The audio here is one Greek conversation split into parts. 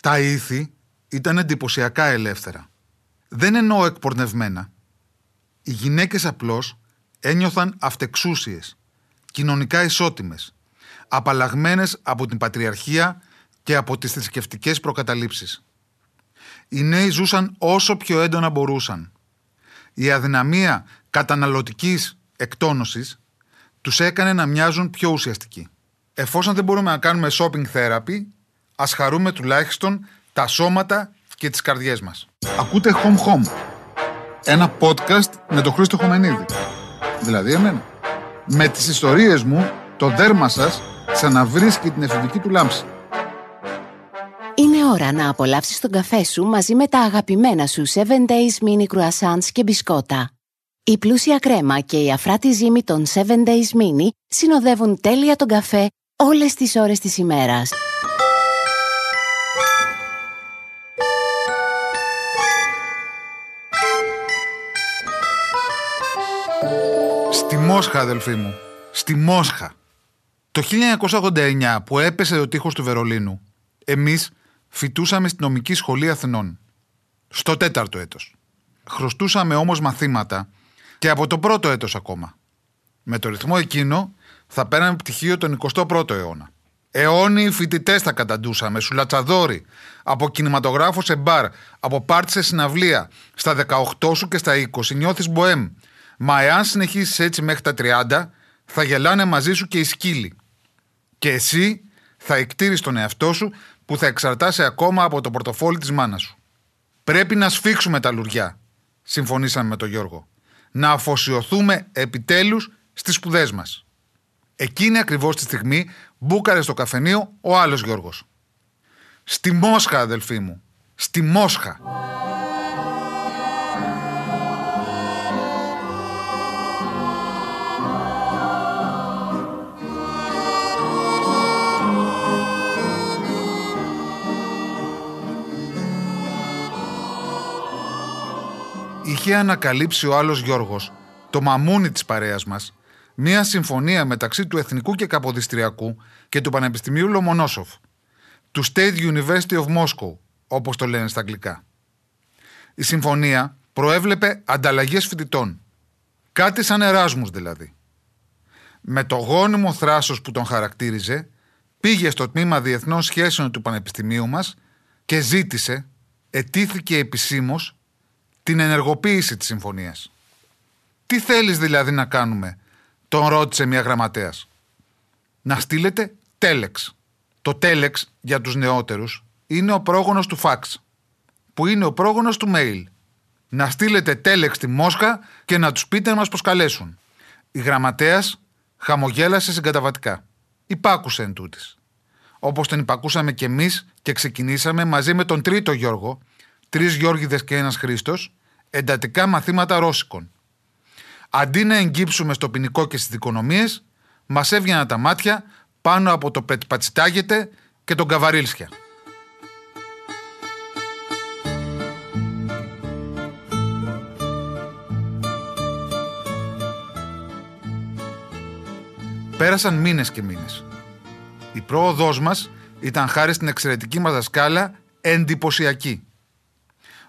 Τα ήθη ήταν εντυπωσιακά ελεύθερα. Δεν εννοώ εκπορνευμένα. Οι γυναίκες απλώς ένιωθαν αυτεξούσιες, κοινωνικά ισότιμες, απαλλαγμένες από την πατριαρχία και από τις θρησκευτικές προκαταλήψεις. Οι νέοι ζούσαν όσο πιο έντονα μπορούσαν. Η αδυναμία καταναλωτικής εκτόνωσης τους έκανε να μοιάζουν πιο ουσιαστικοί. Εφόσον δεν μπορούμε να κάνουμε shopping therapy, ας χαρούμε τουλάχιστον τα σώματα και τις καρδιές μας. Ακούτε Home Home, ένα podcast με τον Χρήστο Χωμενίδη. Δηλαδή εμένα. Με τις ιστορίες μου, το δέρμα σας ξαναβρίσκει την εφηβική του λάμψη. Είναι ώρα να απολαύσεις τον καφέ σου μαζί με τα αγαπημένα σου 7 Days Mini Croissants και μπισκότα. Η πλούσια κρέμα και η αφράτη ζύμη των 7 Days Mini συνοδεύουν τέλεια τον καφέ όλες τις ώρες της ημέρας. Στη Μόσχα, αδελφοί μου. Στη Μόσχα. Το 1989 που έπεσε ο τείχος του Βερολίνου, εμείς φοιτούσαμε στη νομική σχολή Αθηνών. Στο τέταρτο έτος. Χρωστούσαμε όμως μαθήματα και από το πρώτο έτος ακόμα. Με το ρυθμό εκείνο θα πέραμε πτυχίο τον 21ο αιώνα. Αιώνιοι φοιτητές θα καταντούσαμε, σουλατσαδόροι, από κινηματογράφο σε μπαρ, από πάρτι σε συναυλία, στα 18 σου και στα 20 νιώθεις μποέμ. Μα εάν συνεχίσεις έτσι μέχρι τα 30, θα γελάνε μαζί σου και οι σκύλοι. Και εσύ θα εκτήρει τον εαυτό σου που θα εξαρτάσει ακόμα από το πορτοφόλι της μάνας σου. Πρέπει να σφίξουμε τα λουριά, συμφωνήσαμε με τον Γιώργο. Να αφοσιωθούμε επιτέλους στις σπουδές μας. Εκείνη ακριβώς τη στιγμή μπούκαρε στο καφενείο ο άλλος Γιώργος. Στη Μόσχα, αδελφοί μου. Στη Μόσχα. Είχε ανακαλύψει ο άλλος Γιώργος, το μαμούνι της παρέας μας, μία συμφωνία μεταξύ του Εθνικού και Καποδιστριακού και του Πανεπιστημίου Λομονόσοφ, του State University of Moscow, όπως το λένε στα αγγλικά. Η συμφωνία προέβλεπε ανταλλαγές φοιτητών. Κάτι σαν Εράσμους δηλαδή. Με το γόνιμο θράσος που τον χαρακτήριζε, πήγε στο τμήμα Διεθνών Σχέσεων του Πανεπιστημίου μας και ζήτησε, ετήθηκε επισήμως, την ενεργοποίηση της συμφωνίας. Τι θέλεις δηλαδή να κάνουμε, τον ρώτησε μια γραμματέας. Να στείλετε τέλεξ. Το τέλεξ για τους νεότερους είναι ο πρόγονος του φαξ, που είναι ο πρόγονος του mail. Να στείλετε τέλεξ στη Μόσχα και να τους πείτε να μας προσκαλέσουν. Η γραμματέας χαμογέλασε συγκαταβατικά. Υπάκουσε εν τούτης. Όπως τον υπακούσαμε κι εμείς και ξεκινήσαμε μαζί με τον τρίτο Γιώργο, τρεις Γιώργιδες και ένας Χρήστος, εντατικά μαθήματα Ρώσικων. Αντί να εγκύψουμε στο ποινικό και στις δικονομίες, μας έβγαιναν τα μάτια πάνω από το πετπατσιτάγεται και τον καβαρίλσια. Πέρασαν μήνες και μήνες. Η πρόοδός μας ήταν χάρη στην εξαιρετική μας δασκάλα εντυπωσιακή.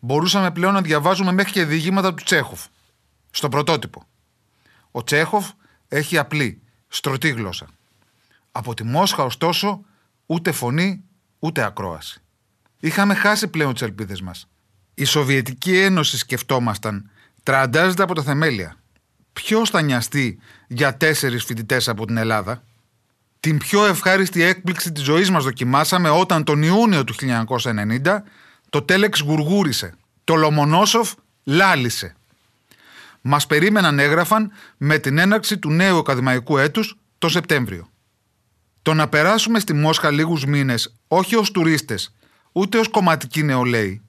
Μπορούσαμε πλέον να διαβάζουμε μέχρι και διηγήματα του Τσέχοφ, στο πρωτότυπο. Ο Τσέχοφ έχει απλή, στρωτή γλώσσα. Από τη Μόσχα, ωστόσο, ούτε φωνή, ούτε ακρόαση. Είχαμε χάσει πλέον τις ελπίδες μας. Η Σοβιετική Ένωση, σκεφτόμασταν, τραντάζεται από τα θεμέλια. Ποιος θα νοιαστεί για τέσσερις φοιτητές από την Ελλάδα; Την πιο ευχάριστη έκπληξη της ζωής μας δοκιμάσαμε όταν τον Ιούνιο του 1990 το Τέλεξ γουργούρισε. Το Λομονόσοφ λάλησε μας περίμεναν έγραφαν με την έναρξη του νέου ακαδημαϊκού έτους το Σεπτέμβριο. Το να περάσουμε στη Μόσχα λίγους μήνες όχι ως τουρίστες, ούτε ως κομματικοί νεολαίοι,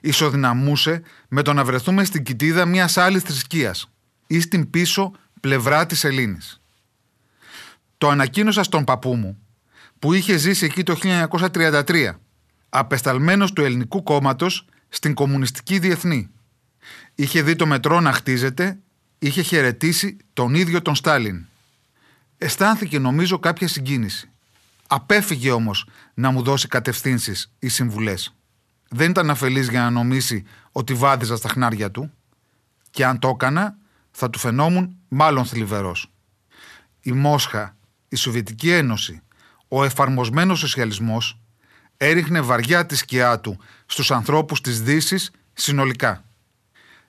ισοδυναμούσε με το να βρεθούμε στην κοιτίδα μιας άλλης θρησκείας ή στην πίσω πλευρά της Ελλήνης. Το ανακοίνωσα στον παππού μου, που είχε ζήσει εκεί το 1933, απεσταλμένος του ελληνικού κόμματος στην Κομμουνιστική Διεθνή. Είχε δει το μετρό να χτίζεται, είχε χαιρετήσει τον ίδιο τον Στάλιν. Αισθάνθηκε νομίζω κάποια συγκίνηση. Απέφυγε όμως να μου δώσει κατευθύνσεις ή συμβουλές. Δεν ήταν αφελής για να νομίσει ότι βάδιζα στα χνάρια του και αν το έκανα θα του φαινόμουν μάλλον θλιβερός. Η Μόσχα, η Σοβιετική Ένωση, ο εφαρμοσμένος σοσιαλισμός έριχνε βαριά τη σκιά του στους ανθρώπους της δύσης συνολικά.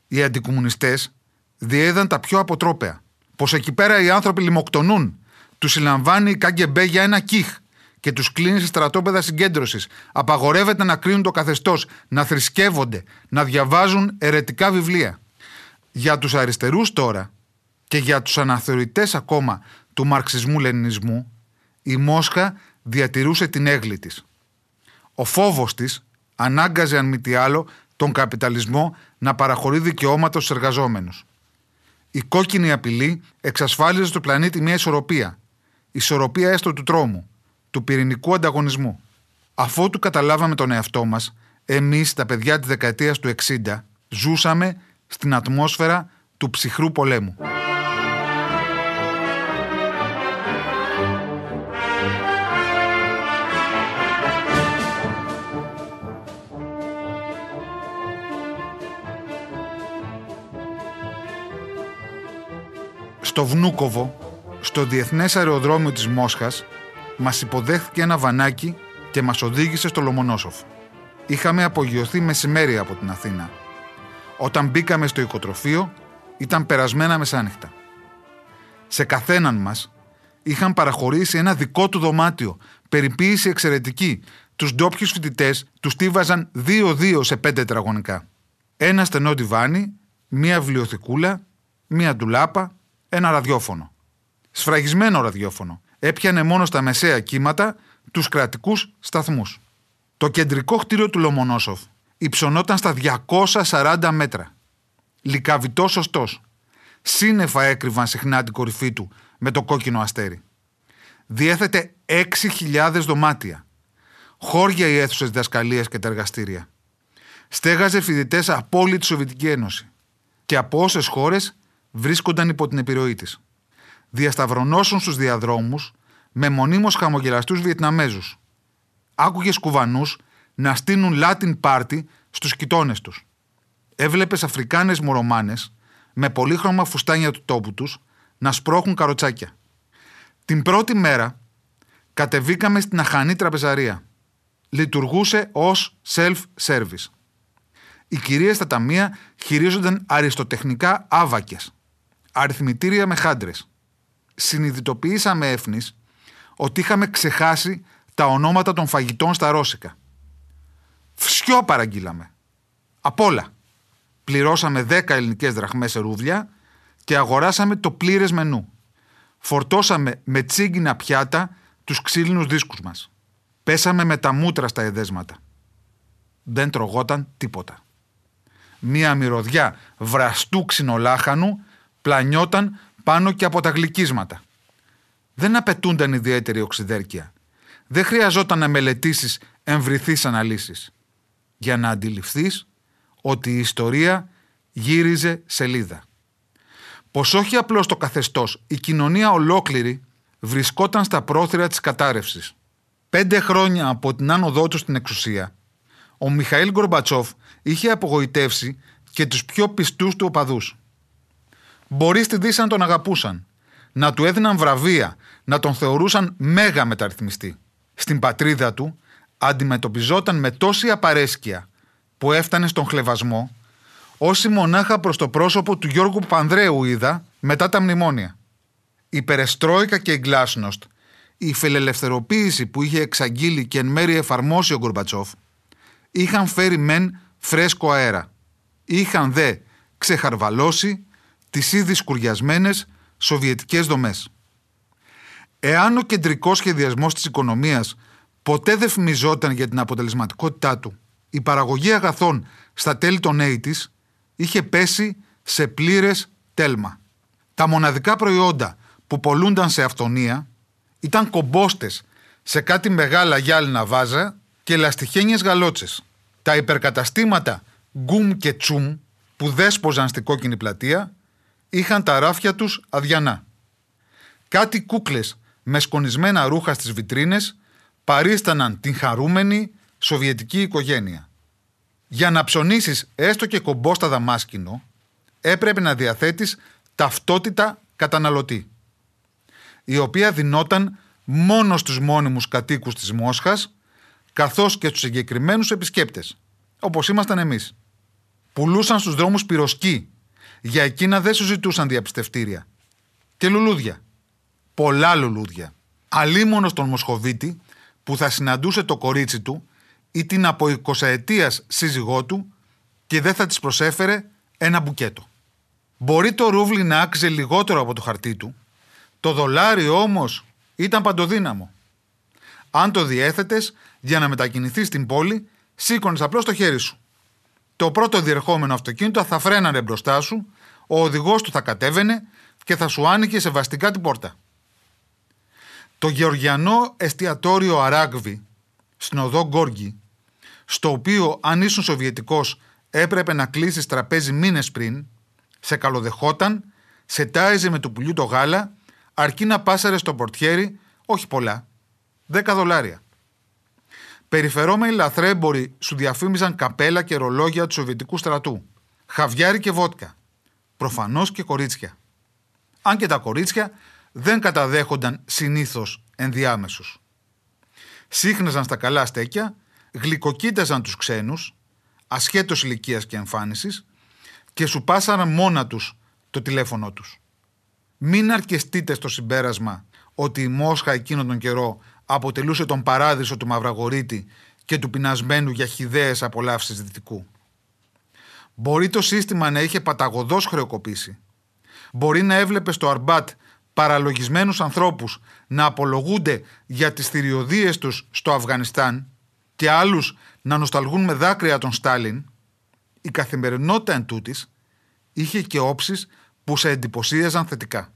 Οι αντικομουνιστές διέδαν τα πιο αποτρόπαια. Πως εκεί πέρα οι άνθρωποι λιμοκτονούν. Τους συλλαμβάνει η ΚΑΓΚΕΜΠΕ για ένα κιχ και τους κλείνει σε στρατόπεδα συγκέντρωσης. Απαγορεύεται να κρίνουν το καθεστώς, να θρησκεύονται, να διαβάζουν ερετικά βιβλία. Για τους αριστερούς τώρα και για τους αναθεωρητές ακόμα του μαρξισμού-λενινισμού η Μόσχα διατηρούσε την έγκλη της. Ο φόβος της ανάγκαζε αν μη τι άλλο τον καπιταλισμό να παραχωρεί δικαιώματα στους εργαζόμενους. Η κόκκινη απειλή εξασφάλιζε στο πλανήτη μια ισορροπία. Ισορροπία έστω του τρόμου, του πυρηνικού ανταγωνισμού. Αφότου καταλάβαμε τον εαυτό μας, εμείς τα παιδιά της δεκαετίας του 60 ζούσαμε στην ατμόσφαιρα του ψυχρού πολέμου. Στο Βνούκοβο, στο Διεθνές Αεροδρόμιο της Μόσχας, μας υποδέχθηκε ένα βανάκι και μας οδήγησε στο Λομονόσοφ. Είχαμε απογειωθεί μεσημέρι από την Αθήνα. Όταν μπήκαμε στο οικοτροφείο, ήταν περασμένα μεσάνυχτα. Σε καθέναν μας είχαν παραχωρήσει ένα δικό του δωμάτιο, περιποίηση εξαιρετική. Τους ντόπιους φοιτητές τους στίβαζαν δύο-δύο σε πέντε τετραγωνικά. Ένα στενό τιβάνι, μία βιβλιοθηκούλα, μία ντουλάπα, ένα ραδιόφωνο. Σφραγισμένο ραδιόφωνο. Έπιανε μόνο στα μεσαία κύματα τους κρατικούς σταθμούς. Το κεντρικό χτίριο του Λομονόσοφ υψωνόταν στα 240 μέτρα. Λικαβητό σωστός. Σύννεφα έκρυβαν συχνά την κορυφή του με το κόκκινο αστέρι. Διέθετε 6.000 δωμάτια. Χώρια οι αίθουσες διδασκαλία και τα εργαστήρια. Στέγαζε φοιτητές από όλη τη Σοβιετική Ένωση. Και από όσες χώρες βρίσκονταν υπό την επιρροή της. Διασταυρονώσουν στους διαδρόμους με μονίμως χαμογελαστούς Βιετναμέζους. Άκουγες κουβανούς να στείλουν Latin Party στους κοιτώνες τους. Έβλεπες Αφρικάνες μορομάνε με πολύχρωμα φουστάνια του τόπου τους να σπρώχουν καροτσάκια. Την πρώτη μέρα κατεβήκαμε στην αχανή τραπεζαρία. Λειτουργούσε ως self-service. Οι κυρίες στα ταμεία χειρίζονταν αριστοτεχνικά άβακες αριθμητήρια με χάντρες. Συνειδητοποιήσαμε έφνης ότι είχαμε ξεχάσει τα ονόματα των φαγητών στα Ρώσικα. Φσιό παραγγείλαμε. Απ' όλα. Πληρώσαμε 10 ελληνικές δραχμές σε ρούβλια και αγοράσαμε το πλήρες μενού. Φορτώσαμε με τσίγκινα πιάτα τους ξύλινους δίσκους μας. Πέσαμε με τα μούτρα στα εδέσματα. Δεν τρογόταν τίποτα. Μία μυρωδιά βραστού ξινολάχανου πλανιόταν πάνω και από τα γλυκίσματα. Δεν απαιτούνταν ιδιαίτερη οξυδέρκεια. Δεν χρειαζόταν να μελετήσεις εμβριθείς αναλύσεις για να αντιληφθείς ότι η ιστορία γύριζε σελίδα. Πως όχι απλώς το καθεστώς, η κοινωνία ολόκληρη βρισκόταν στα πρόθυρα της κατάρρευσης. Πέντε χρόνια από την άνοδό του στην εξουσία, ο Μιχαήλ Γκορμπατσόφ είχε απογοητεύσει και τους πιο πιστούς του οπαδούς. Μπορεί στη Δύση να τον αγαπούσαν, να του έδιναν βραβεία, να τον θεωρούσαν μέγα μεταρρυθμιστή. Στην πατρίδα του αντιμετωπιζόταν με τόση απαρέσκεια που έφτανε στον χλεβασμό, όσοι μονάχα προς το πρόσωπο του Γιώργου Πανδρέου είδα μετά τα μνημόνια. Η Περεστρόικα και η Γκλάσνοστ, η φιλελευθεροποίηση που είχε εξαγγείλει και εν μέρει εφαρμόσει ο Γκορμπατσόφ, είχαν φέρει μεν φρέσκο αέρα. Είχαν δε ξεχαρβαλώσει τις ήδη σκουριασμένες σοβιετικές δομές. Εάν ο κεντρικός σχεδιασμός της οικονομίας ποτέ δεν φημιζόταν για την αποτελεσματικότητά του, η παραγωγή αγαθών στα τέλη των 80's είχε πέσει σε πλήρες τέλμα. Τα μοναδικά προϊόντα που πολλούνταν σε αυτονία ήταν κομπόστες σε κάτι μεγάλα γυάλινα βάζα και λαστιχένιες γαλότσες. Τα υπερκαταστήματα γκουμ και τσουμ που δέσποζαν στη κόκκινη πλατεία είχαν τα ράφια τους αδιανά. Κάτι κούκλες με σκονισμένα ρούχα στις βιτρίνες παρίσταναν την χαρούμενη σοβιετική οικογένεια. Για να ψωνίσεις έστω και κομπόστα δαμάσκηνο, έπρεπε να διαθέτεις ταυτότητα καταναλωτή, η οποία δινόταν μόνο στους μόνιμους κατοίκους της Μόσχας, καθώς και στους συγκεκριμένους επισκέπτες, όπως ήμασταν εμείς. Πουλούσαν στους δρόμους πυροσκή, για εκείνα δεν σου ζητούσαν διαπιστευτήρια. Και λουλούδια. Πολλά λουλούδια. Αλίμονος τον Μοσχοβίτη που θα συναντούσε το κορίτσι του ή την από 20 σύζυγό του και δεν θα της προσέφερε ένα μπουκέτο. Μπορεί το ρούβλι να άξιζε λιγότερο από το χαρτί του, το δολάριο όμως ήταν παντοδύναμο. Αν το διέθετες για να μετακινηθείς στην πόλη, σήκωνες απλώς το χέρι σου. Το πρώτο διερχόμενο αυτοκίνητο θα φρέναρε μπροστά σου, ο οδηγός του θα κατέβαινε και θα σου άνοιγε σεβαστικά την πόρτα. Το γεωργιανό εστιατόριο Αράγκβι, στην οδό Γκόργη, στο οποίο αν ήσουν Σοβιετικός έπρεπε να κλείσεις τραπέζι μήνες πριν, σε καλοδεχόταν, σε τάιζε με του πουλιού το γάλα, αρκεί να πάσαρε στο πορτιέρι, όχι πολλά, 10 δολάρια. Περιφερόμενοι λαθρέμποροι σου διαφήμιζαν καπέλα και ρολόγια του Σοβιετικού στρατού, χαβιάρι και βότκα, προφανώς και κορίτσια. Αν και τα κορίτσια δεν καταδέχονταν συνήθως ενδιάμεσους. Σύχναζαν στα καλά στέκια, γλυκοκοίταζαν τους ξένους, ασχέτως ηλικίας και εμφάνισης, και σου πάσαραν μόνα τους το τηλέφωνό τους. Μην αρκεστείτε στο συμπέρασμα ότι η Μόσχα εκείνον τον καιρό αποτελούσε τον παράδεισο του Μαυραγωρίτη και του πεινασμένου για χιδαίες απολαύσεις δυτικού. Μπορεί το σύστημα να είχε παταγωδός χρεοκοπήσει. Μπορεί να έβλεπε στο Αρμπάτ παραλογισμένους ανθρώπους να απολογούνται για τις θηριωδίες τους στο Αφγανιστάν και άλλους να νοσταλγούν με δάκρυα τον Στάλιν, η καθημερινότητα εν τούτης είχε και όψεις που σε εντυπωσίαζαν θετικά.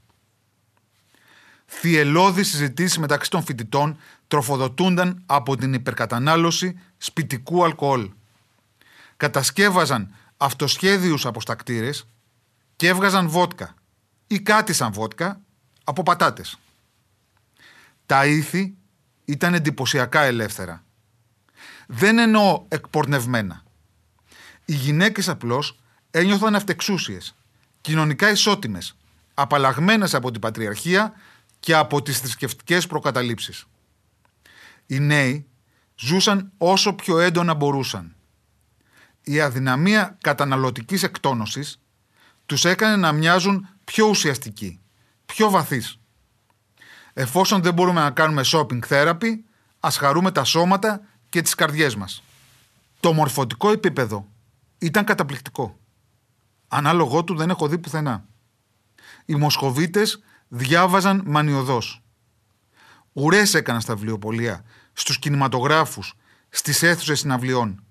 Θυελώδη συζητήσεις μεταξύ των φοιτητών τροφοδοτούνταν από την υπερκατανάλωση σπιτικού αλκοόλ. Κατασκεύαζαν αυτοσχέδιους αποστακτήρες και έβγαζαν βότκα ή κάτι σαν βότκα από πατάτες. Τα ήθη ήταν εντυπωσιακά ελεύθερα. Δεν εννοώ εκπορνευμένα. Οι γυναίκες απλώς ένιωθαν αυτεξούσιες, κοινωνικά ισότιμες, απαλλαγμένες από την πατριαρχία και από τις θρησκευτικές προκαταλήψεις. Οι νέοι ζούσαν όσο πιο έντονα μπορούσαν. Η αδυναμία καταναλωτικής εκτόνωσης τους έκανε να μοιάζουν πιο ουσιαστικοί, πιο βαθείς. Εφόσον δεν μπορούμε να κάνουμε shopping therapy, ας χαρούμε τα σώματα και τις καρδιές μας. Το μορφωτικό επίπεδο ήταν καταπληκτικό. Ανάλογό του δεν έχω δει πουθενά. Οι Μοσχοβίτες διάβαζαν μανιωδώς. Ουρές έκαναν στα βιβλιοπολία, στους κινηματογράφους, στις αίθουσες συναυλιών.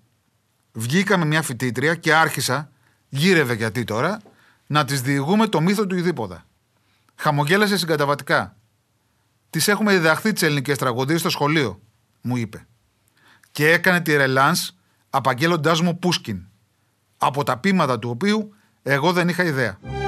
Βγήκα με μια φοιτήτρια και άρχισα, γύρευε γιατί τώρα, να της διηγούμε το μύθο του Ιδίποδα. Χαμογέλασε συγκαταβατικά. Τη έχουμε διδαχθεί τις ελληνικές τραγωδίες στο σχολείο, μου είπε. Και έκανε τη ρελάνς απαγγέλλοντάς μου Πούσκιν, από τα πείματα του οποίου εγώ δεν είχα ιδέα.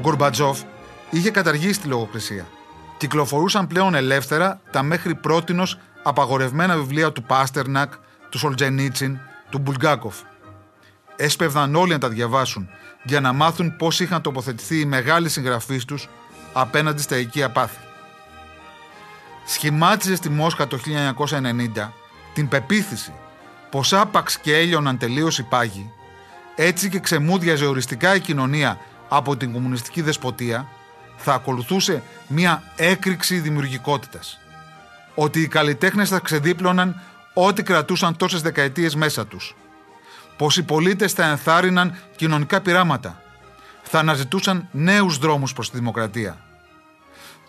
Γκορμπατζόφ είχε καταργήσει τη λογοκρισία. Κυκλοφορούσαν πλέον ελεύθερα τα μέχρι πρότινος απαγορευμένα βιβλία του Πάστερνακ, του Σολτζενίτσιν, του Μπουλγκάκοφ. Έσπευδαν όλοι να τα διαβάσουν για να μάθουν πώς είχαν τοποθετηθεί οι μεγάλοι συγγραφείς τους απέναντι στα οικία πάθη. Σχημάτιζε στη Μόσχα το 1990 την πεποίθηση πως άπαξ και έλειωναν τελείως οι πάγοι, έτσι και ξεμούδιαζε οριστικά η κοινωνία από την κομμουνιστική δεσποτεία, θα ακολουθούσε μια έκρηξη δημιουργικότητας. Ότι οι καλλιτέχνες θα ξεδίπλωναν ό,τι κρατούσαν τόσες δεκαετίες μέσα τους. Πως οι πολίτες θα ενθάρρυναν κοινωνικά πειράματα. Θα αναζητούσαν νέους δρόμους προς τη δημοκρατία.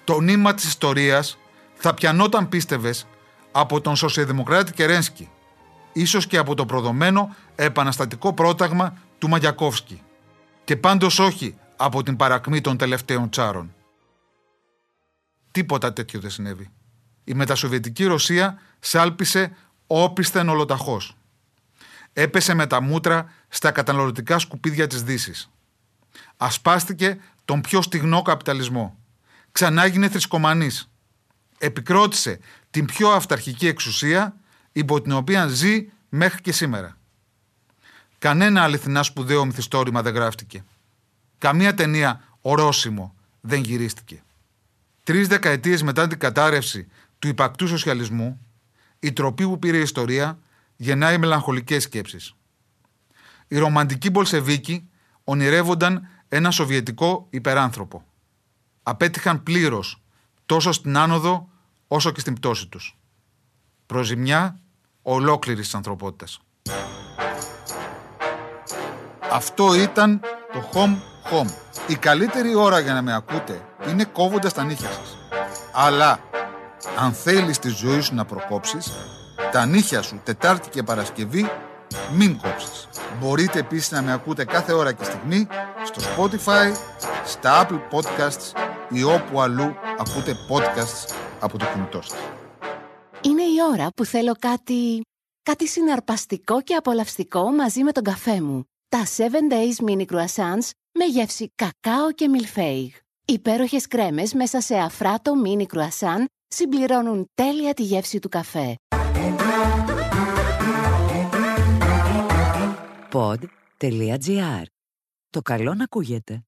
Το νήμα της ιστορίας θα πιανόταν πίστευες από τον Σοσιαδημοκράτη Κερένσκι, ίσως και από το προδομένο επαναστατικό πρόταγμα του Μαγιακόφσκι και πάντως όχι από την παρακμή των τελευταίων τσάρων. Τίποτα τέτοιο δεν συνέβη. Η μετασοβιετική Ρωσία σάλπισε όπισθεν ολοταχώς. Έπεσε με τα μούτρα στα καταναλωτικά σκουπίδια της δύσης. Ασπάστηκε τον πιο στιγνό καπιταλισμό. Ξανά έγινε θρησκομανής. Επικρότησε την πιο αυταρχική εξουσία υπό την οποία ζει μέχρι και σήμερα. Κανένα αληθινά σπουδαίο μυθιστόρημα δεν γράφτηκε. Καμία ταινία ορόσημο δεν γυρίστηκε. Τρεις δεκαετίες μετά την κατάρρευση του υπακτού σοσιαλισμού, η τροπή που πήρε η ιστορία γεννάει μελαγχολικές σκέψεις. Οι ρομαντικοί Μπολσεβίκοι ονειρεύονταν ένα σοβιετικό υπεράνθρωπο. Απέτυχαν πλήρως τόσο στην άνοδο όσο και στην πτώση τους. Προζημιά ολόκληρης της ανθρωπότητας. Αυτό ήταν το Home Home. Η καλύτερη ώρα για να με ακούτε είναι κόβοντας τα νύχια σας. Αλλά αν θέλεις τη ζωή σου να προκόψεις, τα νύχια σου Τετάρτη και Παρασκευή μην κόψεις. Μπορείτε επίσης να με ακούτε κάθε ώρα και στιγμή στο Spotify, στα Apple Podcasts ή όπου αλλού ακούτε podcasts από το κινητό σας. Είναι η ώρα που θέλω κάτι... κάτι συναρπαστικό και απολαυστικό μαζί με τον καφέ μου. Τα 7 Days Mini Croissants με γεύση κακάο και μιλφέιγ. Υπέροχες κρέμες μέσα σε αφράτο mini croissant συμπληρώνουν τέλεια τη γεύση του καφέ. Pod.gr. Το καλό να ακούγεται.